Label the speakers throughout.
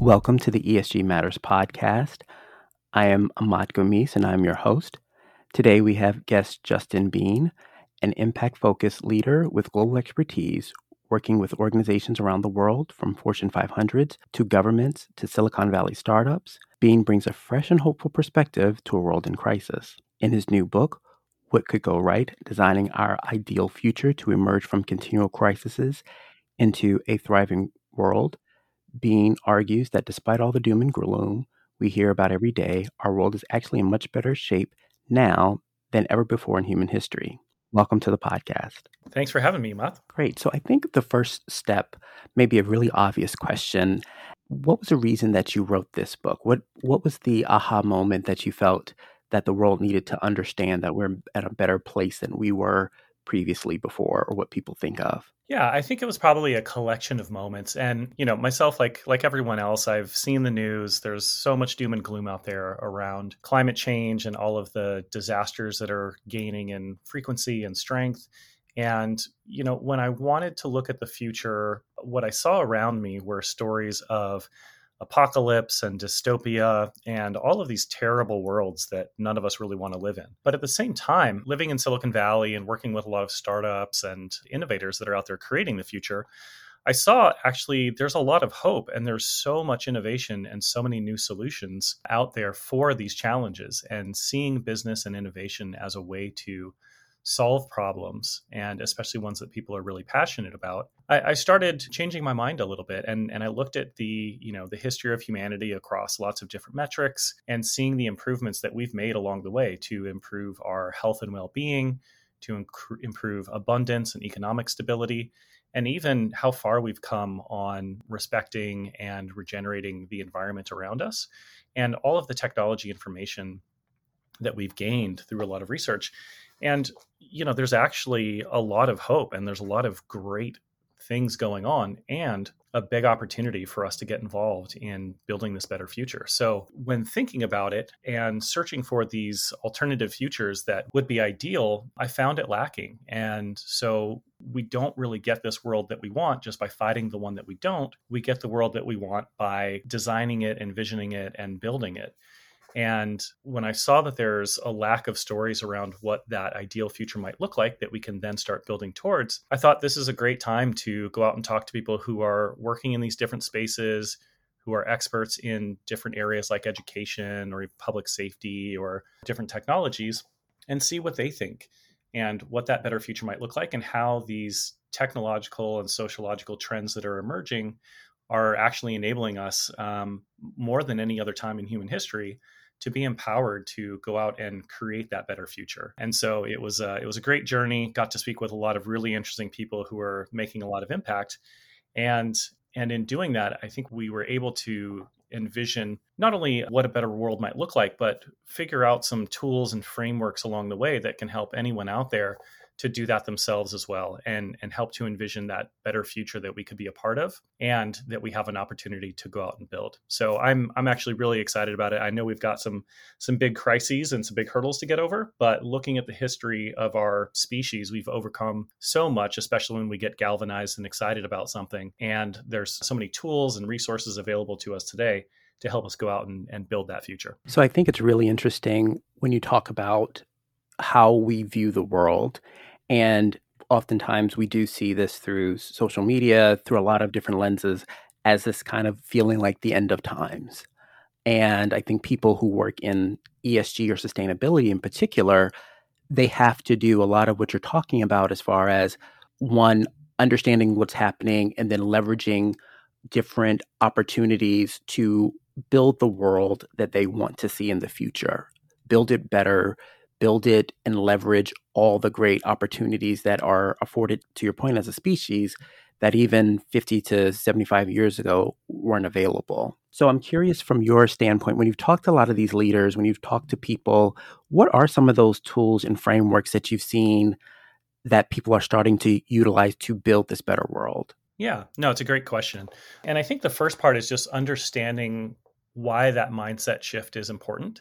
Speaker 1: Welcome to the ESG Matters podcast. I am Amat Gomis and I'm your host. Today we have guest Justin Bean, an impact focused leader with global expertise working with organizations around the world from Fortune 500s to governments to Silicon Valley startups. Bean brings a fresh and hopeful perspective to a world in crisis. In his new book, What Could Go Right Designing Our Ideal Future to Emerge from Continual Crises into a Thriving World, Bean argues that despite all the doom and gloom we hear about every day, our world is actually in much better shape now than ever before in human history. Welcome to the podcast.
Speaker 2: Thanks for having me, Matt.
Speaker 1: Great. So I think the first step may be a really obvious question. What was the reason that you wrote this book? What what was the aha moment that you felt that the world needed to understand that we're at a better place than we were previously before or what people think of?
Speaker 2: Yeah, I think it was probably a collection of moments. And, you know, myself like like everyone else, I've seen the news. There's so much doom and gloom out there around climate change and all of the disasters that are gaining in frequency and strength. And, you know, when I wanted to look at the future, what I saw around me were stories of apocalypse and dystopia and all of these terrible worlds that none of us really want to live in. But at the same time, living in Silicon Valley and working with a lot of startups and innovators that are out there creating the future, I saw actually there's a lot of hope and there's so much innovation and so many new solutions out there for these challenges and seeing business and innovation as a way to solve problems and especially ones that people are really passionate about I, I, started changing my mind a little bit and, and i looked at the you know the history of humanity across lots of different metrics and seeing the improvements that we've made along the way to improve our health and well-being to inc- improve abundance and economic stability and even how far we've come on respecting and regenerating the environment around us. And all of the technology information that we've gained through a lot of research and, you know, there's actually a lot of hope and there's a lot of great things going on and a big opportunity for us to get involved in building this better future. So, when thinking about it and searching for these alternative futures that would be ideal, I found it lacking. And so, we don't really get this world that we want just by fighting the one that we don't. We get the world that we want by designing it, envisioning it, and building it. And when I saw that there's a lack of stories around what that ideal future might look like that we can then start building towards, I thought this is a great time to go out and talk to people who are working in these different spaces, who are experts in different areas like education or public safety or different technologies, and see what they think and what that better future might look like and how these technological and sociological trends that are emerging are actually enabling us um, more than any other time in human history to be empowered to go out and create that better future. And so it was a, it was a great journey. Got to speak with a lot of really interesting people who are making a lot of impact, and and in doing that, I think we were able to envision not only what a better world might look like, but figure out some tools and frameworks along the way that can help anyone out there to do that themselves as well and and help to envision that better future that we could be a part of and that we have an opportunity to go out and build. So I'm I'm actually really excited about it. I know we've got some some big crises and some big hurdles to get over, but looking at the history of our species, we've overcome so much, especially when we get galvanized and excited about something. And there's so many tools and resources available to us today to help us go out and, and build that future.
Speaker 1: So I think it's really interesting when you talk about how we view the world and oftentimes we do see this through social media, through a lot of different lenses, as this kind of feeling like the end of times. And I think people who work in ESG or sustainability in particular, they have to do a lot of what you're talking about as far as one, understanding what's happening and then leveraging different opportunities to build the world that they want to see in the future, build it better, build it and leverage all the great opportunities that are afforded to your point as a species that even 50 to 75 years ago weren't available. So I'm curious from your standpoint, when you've talked to a lot of these leaders, when you've talked to people, what are some of those tools and frameworks that you've seen that people are starting to utilize to build this better world?
Speaker 2: Yeah, no, it's a great question. And I think the first part is just understanding why that mindset shift is important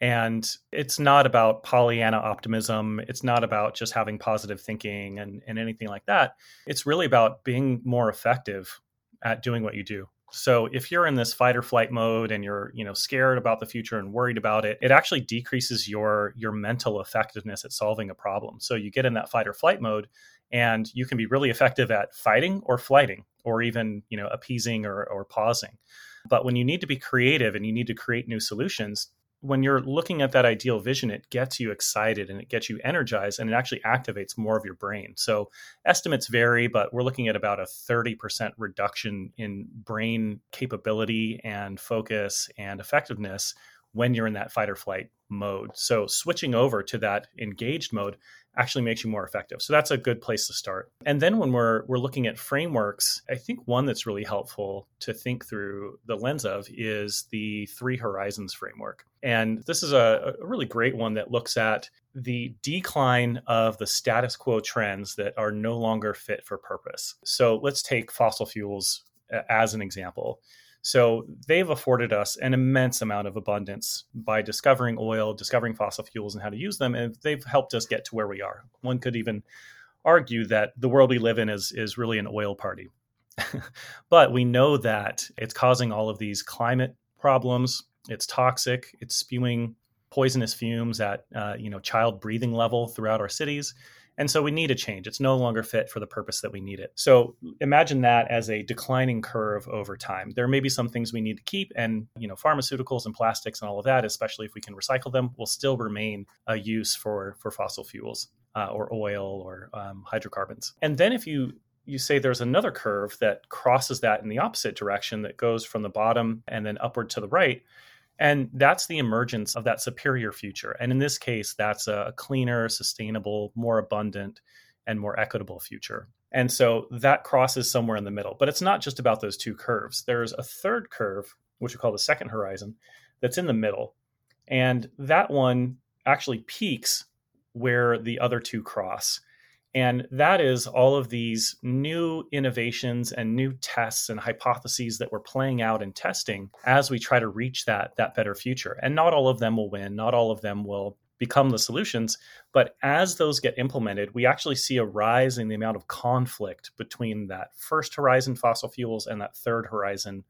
Speaker 2: and it's not about Pollyanna optimism. It's not about just having positive thinking and, and anything like that. It's really about being more effective at doing what you do So if you're in this fight or flight mode and you're, you know, scared about the future and worried about it, it actually decreases your your mental effectiveness at solving a problem. So you get in that fight or flight mode and you can be really effective at fighting or flighting or even, you know, appeasing or, or pausing. But when you need to be creative and you need to create new solutions, when you're looking at that ideal vision, it gets you excited and it gets you energized and it actually activates more of your brain. So estimates vary, but we're looking at about a 30% reduction in brain capability and focus and effectiveness when you're in that fight or flight mode. So switching over to that engaged mode actually makes you more effective. So that's a good place to start. And then when we're we're looking at frameworks, I think one that's really helpful to think through the lens of is the three horizons framework. And this is a, a really great one that looks at the decline of the status quo trends that are no longer fit for purpose. So let's take fossil fuels as an example. So they've afforded us an immense amount of abundance by discovering oil, discovering fossil fuels, and how to use them. And they've helped us get to where we are. One could even argue that the world we live in is, is really an oil party. but we know that it's causing all of these climate problems. It's toxic. It's spewing poisonous fumes at uh, you know child breathing level throughout our cities. And so we need a change. It's no longer fit for the purpose that we need it. So imagine that as a declining curve over time. There may be some things we need to keep, and you know, pharmaceuticals and plastics and all of that, especially if we can recycle them, will still remain a use for for fossil fuels uh, or oil or um, hydrocarbons. And then if you you say there's another curve that crosses that in the opposite direction that goes from the bottom and then upward to the right and that's the emergence of that superior future. And in this case, that's a cleaner, sustainable, more abundant, and more equitable future. And so that crosses somewhere in the middle. But it's not just about those two curves. There's a third curve, which we call the second horizon, that's in the middle. And that one actually peaks where the other two cross. And that is all of these new innovations and new tests and hypotheses that we're playing out and testing as we try to reach that, that better future. And not all of them will win, not all of them will become the solutions. But as those get implemented, we actually see a rise in the amount of conflict between that first horizon fossil fuels and that third horizon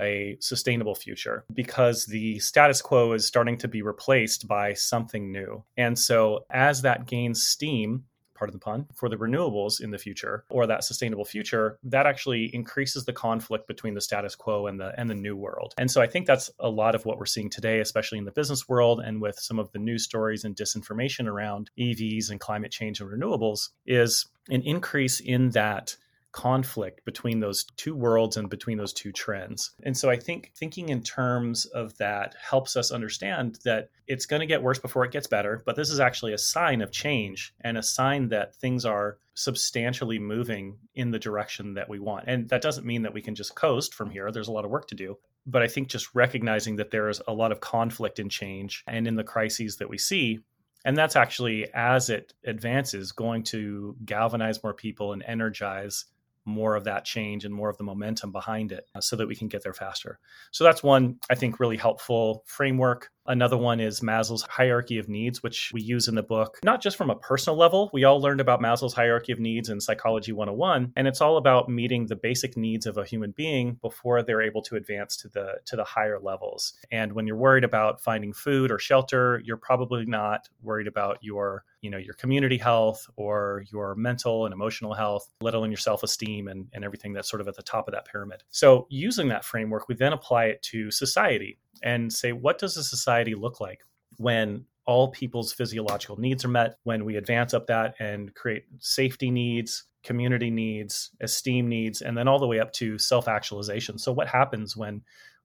Speaker 2: a sustainable future because the status quo is starting to be replaced by something new. And so as that gains steam, pardon the pun, for the renewables in the future or that sustainable future, that actually increases the conflict between the status quo and the and the new world. And so I think that's a lot of what we're seeing today, especially in the business world and with some of the news stories and disinformation around EVs and climate change and renewables, is an increase in that conflict between those two worlds and between those two trends. And so I think thinking in terms of that helps us understand that it's going to get worse before it gets better, but this is actually a sign of change and a sign that things are substantially moving in the direction that we want. And that doesn't mean that we can just coast from here. There's a lot of work to do. But I think just recognizing that there is a lot of conflict in change and in the crises that we see and that's actually as it advances going to galvanize more people and energize more of that change and more of the momentum behind it uh, so that we can get there faster. So that's one, I think, really helpful framework. Another one is Maslow's hierarchy of needs, which we use in the book, not just from a personal level. We all learned about Maslow's hierarchy of needs in Psychology 101, and it's all about meeting the basic needs of a human being before they're able to advance to the to the higher levels. And when you're worried about finding food or shelter, you're probably not worried about your you know your community health or your mental and emotional health let alone your self-esteem and, and everything that's sort of at the top of that pyramid so using that framework we then apply it to society and say what does a society look like when all people's physiological needs are met when we advance up that and create safety needs community needs esteem needs and then all the way up to self-actualization so what happens when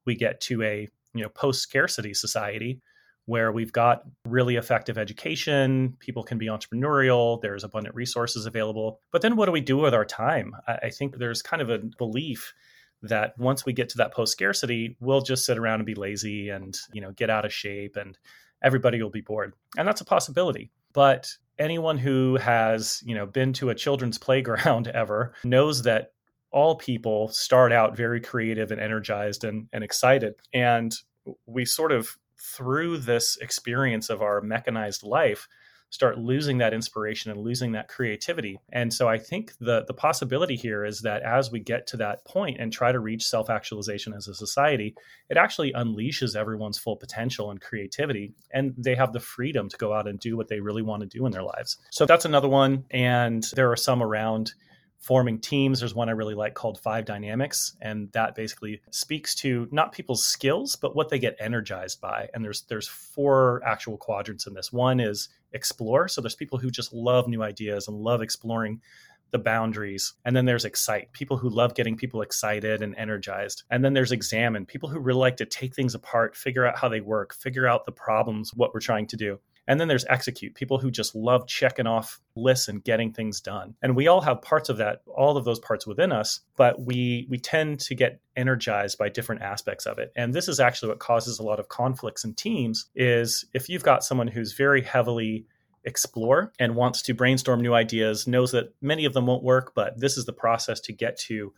Speaker 2: we get to a you know post scarcity society where we've got really effective education, people can be entrepreneurial, there's abundant resources available. But then what do we do with our time? I, think there's kind of a belief that once we get to that post scarcity, we'll just sit around and be lazy and, you know, get out of shape and everybody will be bored. And that's a possibility. But anyone who has, you know, been to a children's playground ever knows that all people start out very creative and energized and, and excited. And we sort of through this experience of our mechanized life start losing that inspiration and losing that creativity. And so I think the the possibility here is that as we get to that point and try to reach self-actualization as a society, it actually unleashes everyone's full potential and creativity and they have the freedom to go out and do what they really want to do in their lives. So that's another one and there are some around forming teams. There's one I really like called Five Dynamics, and that basically speaks to not people's skills, but what they get energized by. And there's there's four actual quadrants in this. One is explore. So there's people who just love new ideas and love exploring the boundaries. And then there's excite, people who love getting people excited and energized. And then there's examine, people who really like to take things apart, figure out how they work, figure out the problems, what we're trying to do. And then there's execute, people who just love checking off lists and getting things done. And we all have parts of that, all of those parts within us, but we we tend to get energized by different aspects of it. And this is actually what causes a lot of conflicts in teams is if you've got someone who's very heavily explore and wants to brainstorm new ideas, knows that many of them won't work, but this is the process to get to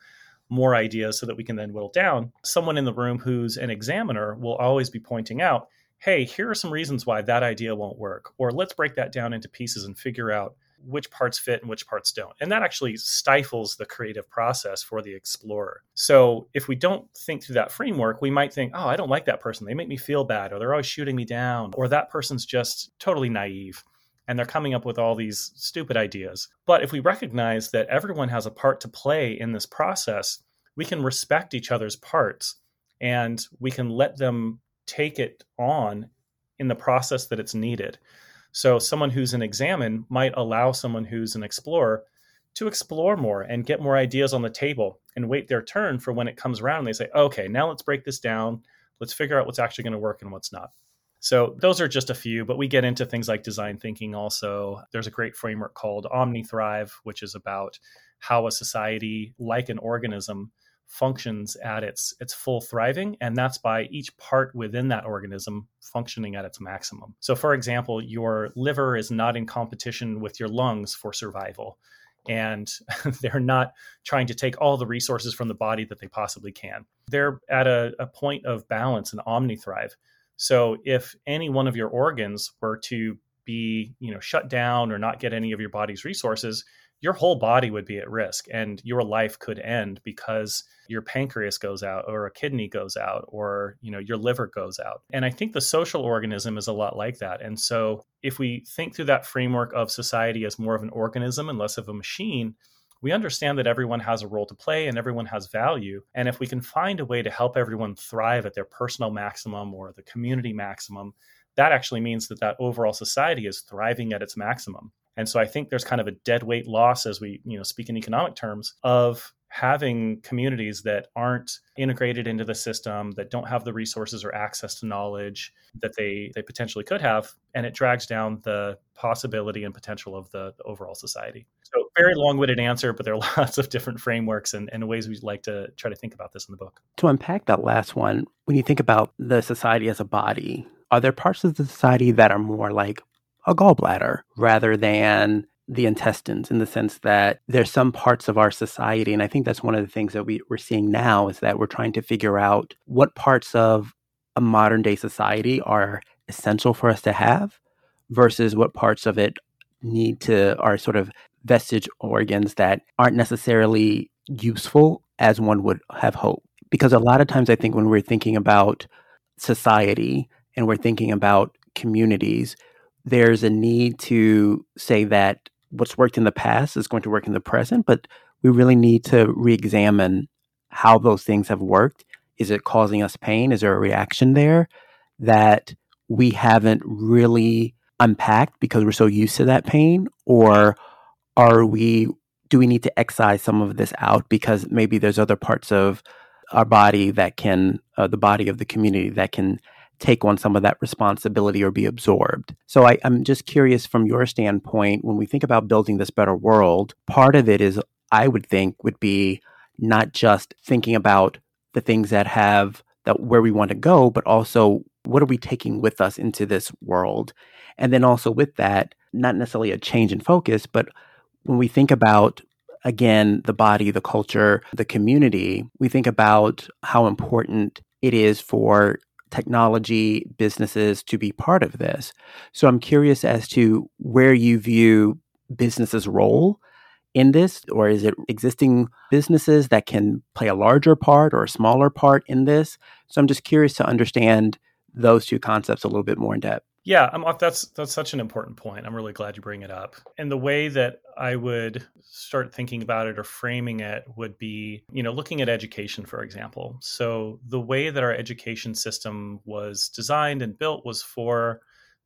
Speaker 2: more ideas so that we can then whittle down. Someone in the room who's an examiner will always be pointing out hey, here are some reasons why that idea won't work. Or let's break that down into pieces and figure out which parts fit and which parts don't. And that actually stifles the creative process for the explorer. So if we don't think through that framework, we might think, oh, I don't like that person. They make me feel bad, or they're always shooting me down, or that person's just totally naive. And they're coming up with all these stupid ideas. But if we recognize that everyone has a part to play in this process, we can respect each other's parts and we can let them take it on in the process that it's needed. So, someone who's an examine might allow someone who's an explorer to explore more and get more ideas on the table and wait their turn for when it comes around. They say, okay, now let's break this down. Let's figure out what's actually going to work and what's not. So, those are just a few, but we get into things like design thinking also. There's a great framework called OmniThrive, which is about how a society, like an organism, functions at its its full thriving and that's by each part within that organism functioning at its maximum. So for example your liver is not in competition with your lungs for survival and they're not trying to take all the resources from the body that they possibly can. They're at a, a point of balance and omni-thrive. So if any one of your organs were to be you know shut down or not get any of your body's resources your whole body would be at risk and your life could end because your pancreas goes out or a kidney goes out or you know your liver goes out and i think the social organism is a lot like that and so if we think through that framework of society as more of an organism and less of a machine we understand that everyone has a role to play and everyone has value. And if we can find a way to help everyone thrive at their personal maximum or the community maximum, that actually means that that overall society is thriving at its maximum. And so I think there's kind of a dead weight loss as we, you know, speak in economic terms of having communities that aren't integrated into the system that don't have the resources or access to knowledge that they they potentially could have and it drags down the possibility and potential of the, the overall society. So very long-winded answer but there are lots of different frameworks and, and ways we like to try to think about this in the book.
Speaker 1: To unpack that last one when you think about the society as a body are there parts of the society that are more like a gallbladder rather than the intestines in the sense that there's some parts of our society and i think that's one of the things that we, we're seeing now is that we're trying to figure out what parts of a modern day society are essential for us to have versus what parts of it need to are sort of vestige organs that aren't necessarily useful as one would have hoped. Because a lot of times i think when we're thinking about society and we're thinking about communities there's a need to say that what's worked in the past is going to work in the present, but we really need to re examine how those things have worked. Is it causing us pain? Is there a reaction there that we haven't really unpacked because we're so used to that pain? Or are we, do we need to excise some of this out because maybe there's other parts of our body that can, uh, the body of the community that can take on some of that responsibility or be absorbed. So I, am just curious from your standpoint, when we think about building this better world, part of it is, I would think, would be not just thinking about the things that have that where we want to go, but also what are we taking with us into this world? And then also with that, not necessarily a change in focus, but when we think about again the body, the culture, the community, we think about how important it is for technology businesses to be part of this. So I'm curious as to where you view businesses' role in this, or is it existing businesses that can play a larger part or a smaller part in this? So I'm just curious to understand those two concepts a little bit more in depth.
Speaker 2: Yeah, I'm, that's that's such an important point. I'm really glad you bring it up. And the way that I would start thinking about it or framing it would be, you know, looking at education, for example. So the way that our education system was designed and built was for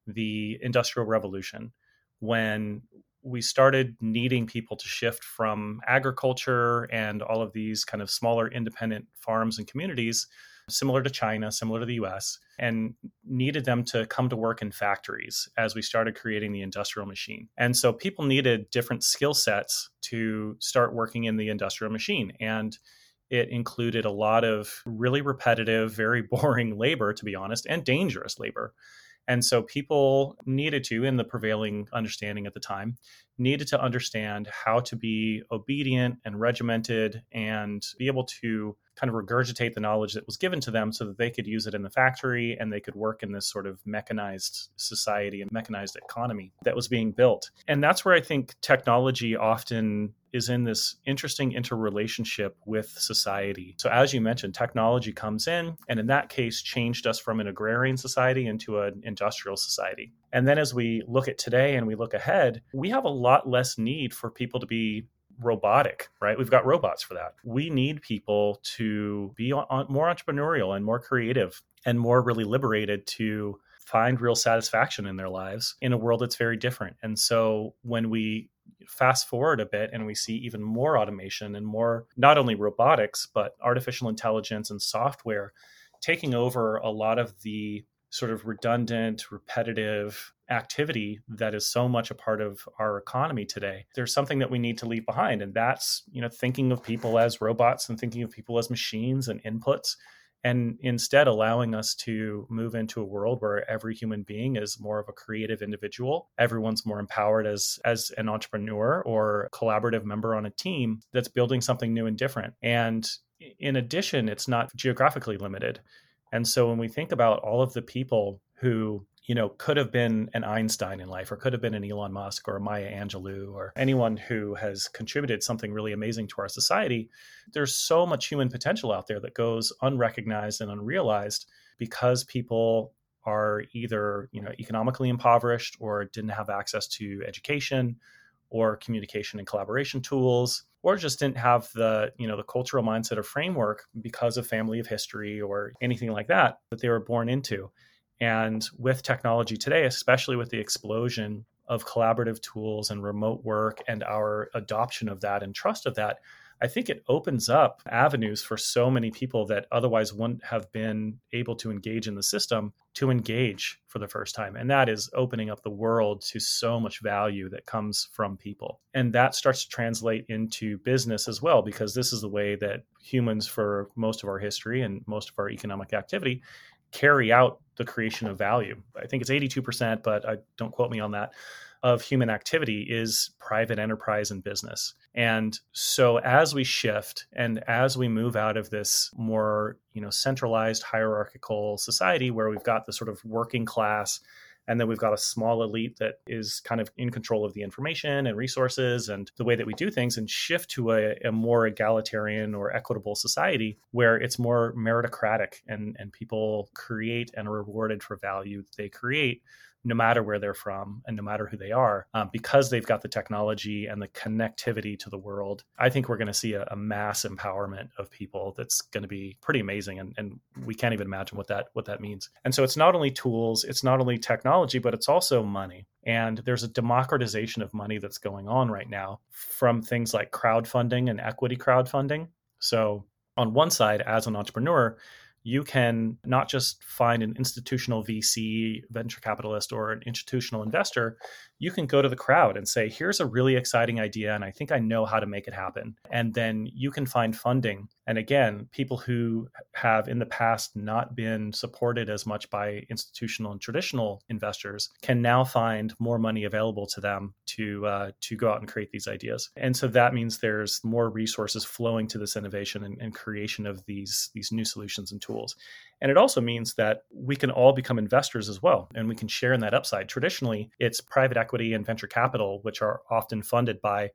Speaker 2: the Industrial Revolution, when we started needing people to shift from agriculture and all of these kind of smaller independent farms and communities similar to China, similar to the US, and needed them to come to work in factories as we started creating the industrial machine. And so people needed different skill sets to start working in the industrial machine. And it included a lot of really repetitive, very boring labor, to be honest, and dangerous labor. And so people needed to, in the prevailing understanding at the time, needed to understand how to be obedient and regimented and be able to kind of regurgitate the knowledge that was given to them so that they could use it in the factory and they could work in this sort of mechanized society and mechanized economy that was being built. And that's where I think technology often is in this interesting interrelationship with society. So, as you mentioned, technology comes in, and in that case, changed us from an agrarian society into an industrial society. And then as we look at today and we look ahead, we have a lot less need for people to be robotic, right? We've got robots for that. We need people to be on, more entrepreneurial and more creative and more really liberated to find real satisfaction in their lives in a world that's very different. And so when we fast forward a bit and we see even more automation and more not only robotics but artificial intelligence and software taking over a lot of the sort of redundant, repetitive activity that is so much a part of our economy today. There's something that we need to leave behind, and that's you know thinking of people as robots and thinking of people as machines and inputs, and instead allowing us to move into a world where every human being is more of a creative individual. Everyone's more empowered as as an entrepreneur or collaborative member on a team that's building something new and different. And in addition, it's not geographically limited. And so when we think about all of the people who you know, could have been an Einstein in life, or could have been an Elon Musk, or a Maya Angelou, or anyone who has contributed something really amazing to our society. There's so much human potential out there that goes unrecognized and unrealized because people are either, you know, economically impoverished or didn't have access to education or communication and collaboration tools or just didn't have the you know the cultural mindset or framework because of family of history or anything like that that they were born into and with technology today especially with the explosion of collaborative tools and remote work and our adoption of that and trust of that I think it opens up avenues for so many people that otherwise wouldn't have been able to engage in the system to engage for the first time. And that is opening up the world to so much value that comes from people. And that starts to translate into business as well, because this is the way that humans, for most of our history and most of our economic activity, carry out the creation of value. I think it's 82%, but I don't quote me on that of human activity is private enterprise and business. And so as we shift and as we move out of this more, you know, centralized hierarchical society where we've got the sort of working class and then we've got a small elite that is kind of in control of the information and resources and the way that we do things and shift to a, a more egalitarian or equitable society where it's more meritocratic and, and people create and are rewarded for value they create no matter where they're from and no matter who they are, um, because they've got the technology and the connectivity to the world. I think we're going to see a, a, mass empowerment of people that's going to be pretty amazing, and, and we can't even imagine what that what that means. And so it's not only tools, it's not only technology, but it's also money. And there's a democratization of money that's going on right now from things like crowdfunding and equity crowdfunding. So on one side, as an entrepreneur, you can not just find an institutional VC, venture capitalist, or an institutional investor, you can go to the crowd and say, here's a really exciting idea, and I think I know how to make it happen. And then you can find funding. And again, people who have in the past not been supported as much by institutional and traditional investors can now find more money available to them to uh, to go out and create these ideas. And so that means there's more resources flowing to this innovation and, and creation of these these new solutions and tools And it also means that we can all become investors as well, and we can share in that upside. Traditionally, it's private equity and venture capital, which are often funded by,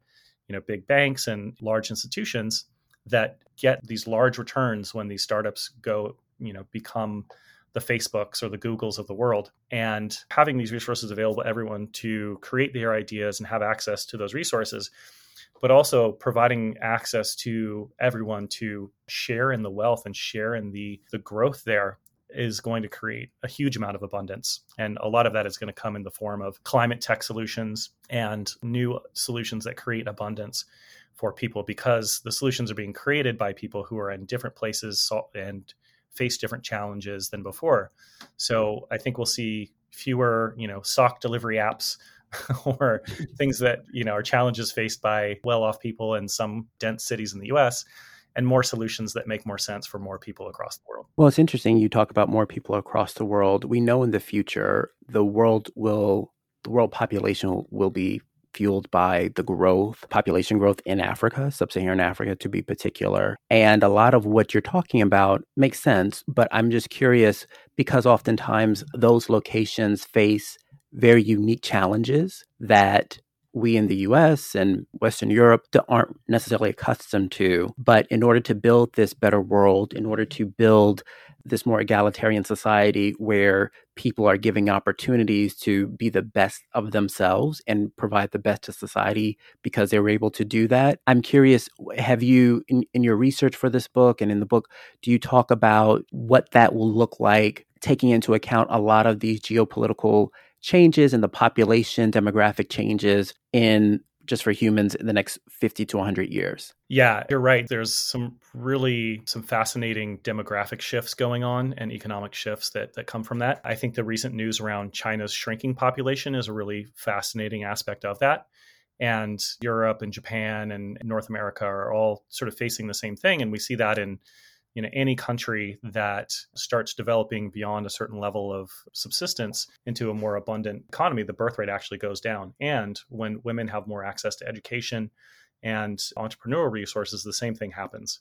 Speaker 2: you know, big banks and large institutions that get these large returns when these startups go, you know, become the Facebooks or the Googles of the world. And having these resources available to everyone to create their ideas and have access to those resources but also providing access to everyone to share in the wealth and share in the the growth there is going to create a huge amount of abundance. And a lot of that is going to come in the form of climate tech solutions and new solutions that create abundance for people because the solutions are being created by people who are in different places and face different challenges than before. So I think we'll see fewer, you know, sock delivery apps or things that you know are challenges faced by well-off people in some dense cities in the U.S. And more solutions that make more sense for more people across the world.
Speaker 1: Well, it's interesting you talk about more people across the world. We know in the future the world will the world population will be fueled by the growth, population growth in Africa, sub Saharan Africa to be particular. And a lot of what you're talking about makes sense, but I'm just curious because oftentimes those locations face very unique challenges that we in the US and Western Europe aren't necessarily accustomed to. But in order to build this better world, in order to build this more egalitarian society where people are giving opportunities to be the best of themselves and provide the best to society because they were able to do that. I'm curious, have you, in, in your research for this book and in the book, do you talk about what that will look like, taking into account a lot of these geopolitical changes in the population demographic changes in just for humans in the next 50 to 100 years.
Speaker 2: Yeah, you're right. There's some really some fascinating demographic shifts going on and economic shifts that that come from that. I think the recent news around China's shrinking population is a really fascinating aspect of that. And Europe and Japan and North America are all sort of facing the same thing and we see that in you know any country that starts developing beyond a certain level of subsistence into a more abundant economy the birth rate actually goes down. And when women have more access to education and entrepreneurial resources the same thing happens.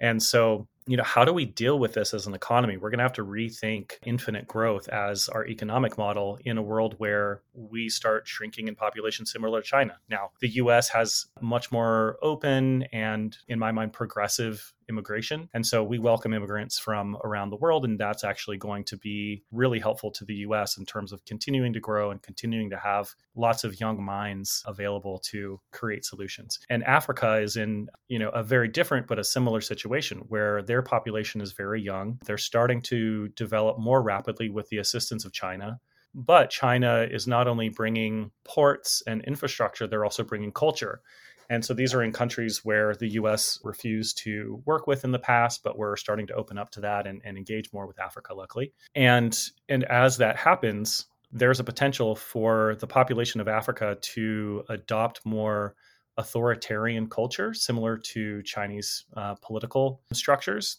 Speaker 2: And so you know how do we deal with this as an economy we're going to have to rethink infinite growth as our economic model in a world where we start shrinking in population similar to china now the us has much more open and in my mind progressive immigration. And so we welcome immigrants from around the world. And that's actually going to be really helpful to the US in terms of continuing to grow and continuing to have lots of young minds available to create solutions. And Africa is in, you know, a very different but a similar situation where their population is very young. They're starting to develop more rapidly with the assistance of China. But China is not only bringing ports and infrastructure, they're also bringing culture. And so these are in countries where the US refused to work with in the past, but we're starting to open up to that and, and engage more with Africa, luckily. And and as that happens, there's a potential for the population of Africa to adopt more authoritarian culture, similar to Chinese uh, political structures.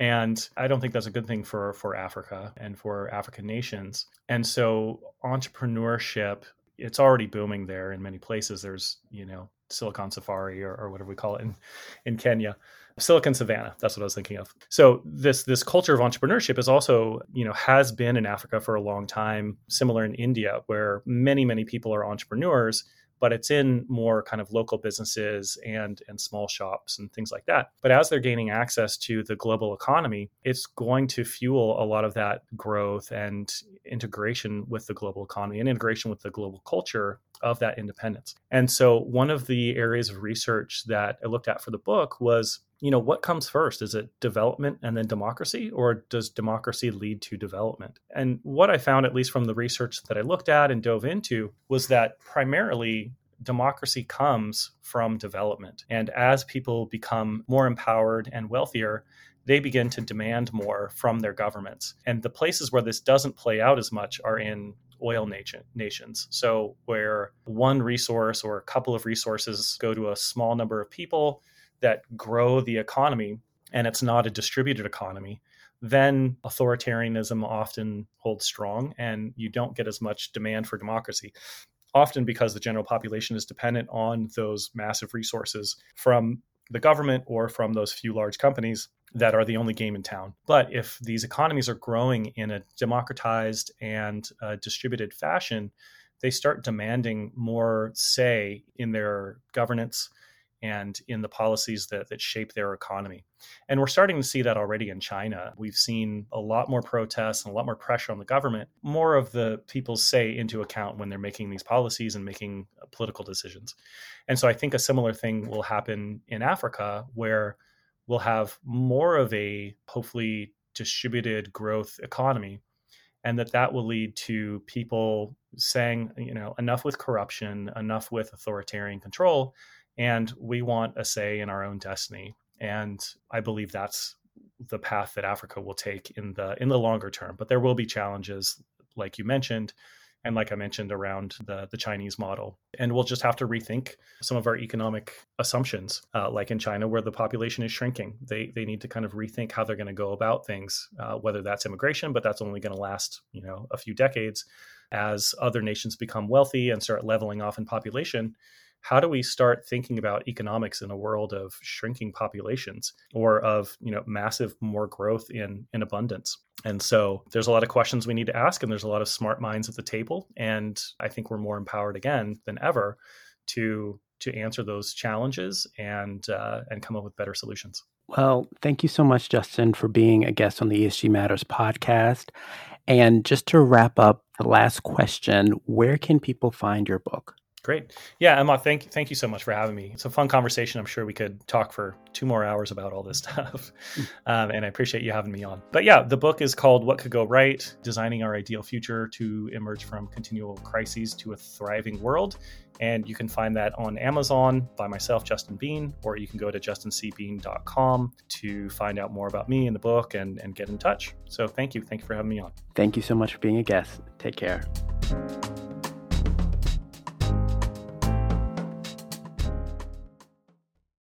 Speaker 2: And I don't think that's a good thing for, for Africa and for African nations. And so entrepreneurship, it's already booming there in many places. There's, you know, Silicon Safari or, or whatever we call it in, in Kenya. Silicon Savannah, that's what I was thinking of. So this this culture of entrepreneurship is also, you know, has been in Africa for a long time, similar in India, where many, many people are entrepreneurs but it's in more kind of local businesses and and small shops and things like that. But as they're gaining access to the global economy, it's going to fuel a lot of that growth and integration with the global economy and integration with the global culture of that independence. And so one of the areas of research that I looked at for the book was you know what comes first? Is it development and then democracy or does democracy lead to development? And what i found at least from the research that i looked at and dove into was that primarily democracy comes from development. And as people become more empowered and wealthier they begin to demand more from their governments. And the places where this doesn't play out as much are in oil nation, nations. So, where one resource or a couple of resources go to a small number of people, that grow the economy and it's not a distributed economy, then authoritarianism often holds strong and you don't get as much demand for democracy. Often because the general population is dependent on those massive resources from the government or from those few large companies. That are the only game in town. But if these economies are growing in a democratized and uh, distributed fashion, they start demanding more say in their governance and in the policies that, that shape their economy. And we're starting to see that already in China. We've seen a lot more protests and a lot more pressure on the government, more of the people's say into account when they're making these policies and making uh, political decisions. And so I think a similar thing will happen in Africa where we'll have more of a hopefully distributed growth economy and that that will lead to people saying you know enough with corruption enough with authoritarian control and we want a say in our own destiny. And i believe that's the path that africa will take in the in the longer term. But there will be challenges like you mentioned and like I mentioned around the the Chinese model. And we'll just have to rethink some of our economic assumptions, uh, like in China where the population is shrinking. They they need to kind of rethink how they're going to go about things, uh, whether that's immigration, but that's only going to last you know a few decades. As other nations become wealthy and start leveling off in population, how do we start thinking about economics in a world of shrinking populations or of you know massive more growth in in abundance? And so there's a lot of questions we need to ask and there's a lot of smart minds at the table and i think we're more empowered again than ever to to answer those challenges and uh, and come up with better solutions.
Speaker 1: Well thank you so much justin for being a guest on the esg matters podcast. And just to wrap up the last question where can people find your book
Speaker 2: Great. Yeah, Emma, thank thank you so much for having me. It's a fun conversation. I'm sure we could talk for two more hours about all this stuff. Um, and I appreciate you having me on. But yeah, the book is called What Could Go Right Designing Our Ideal Future to Emerge from Continual Crises to a Thriving World. And you can find that on Amazon by myself, Justin Bean, or you can go to justincbean.com to find out more about me and the book and, and get in touch. So thank you. Thank you for having me on.
Speaker 1: Thank you so much for being a guest. Take care.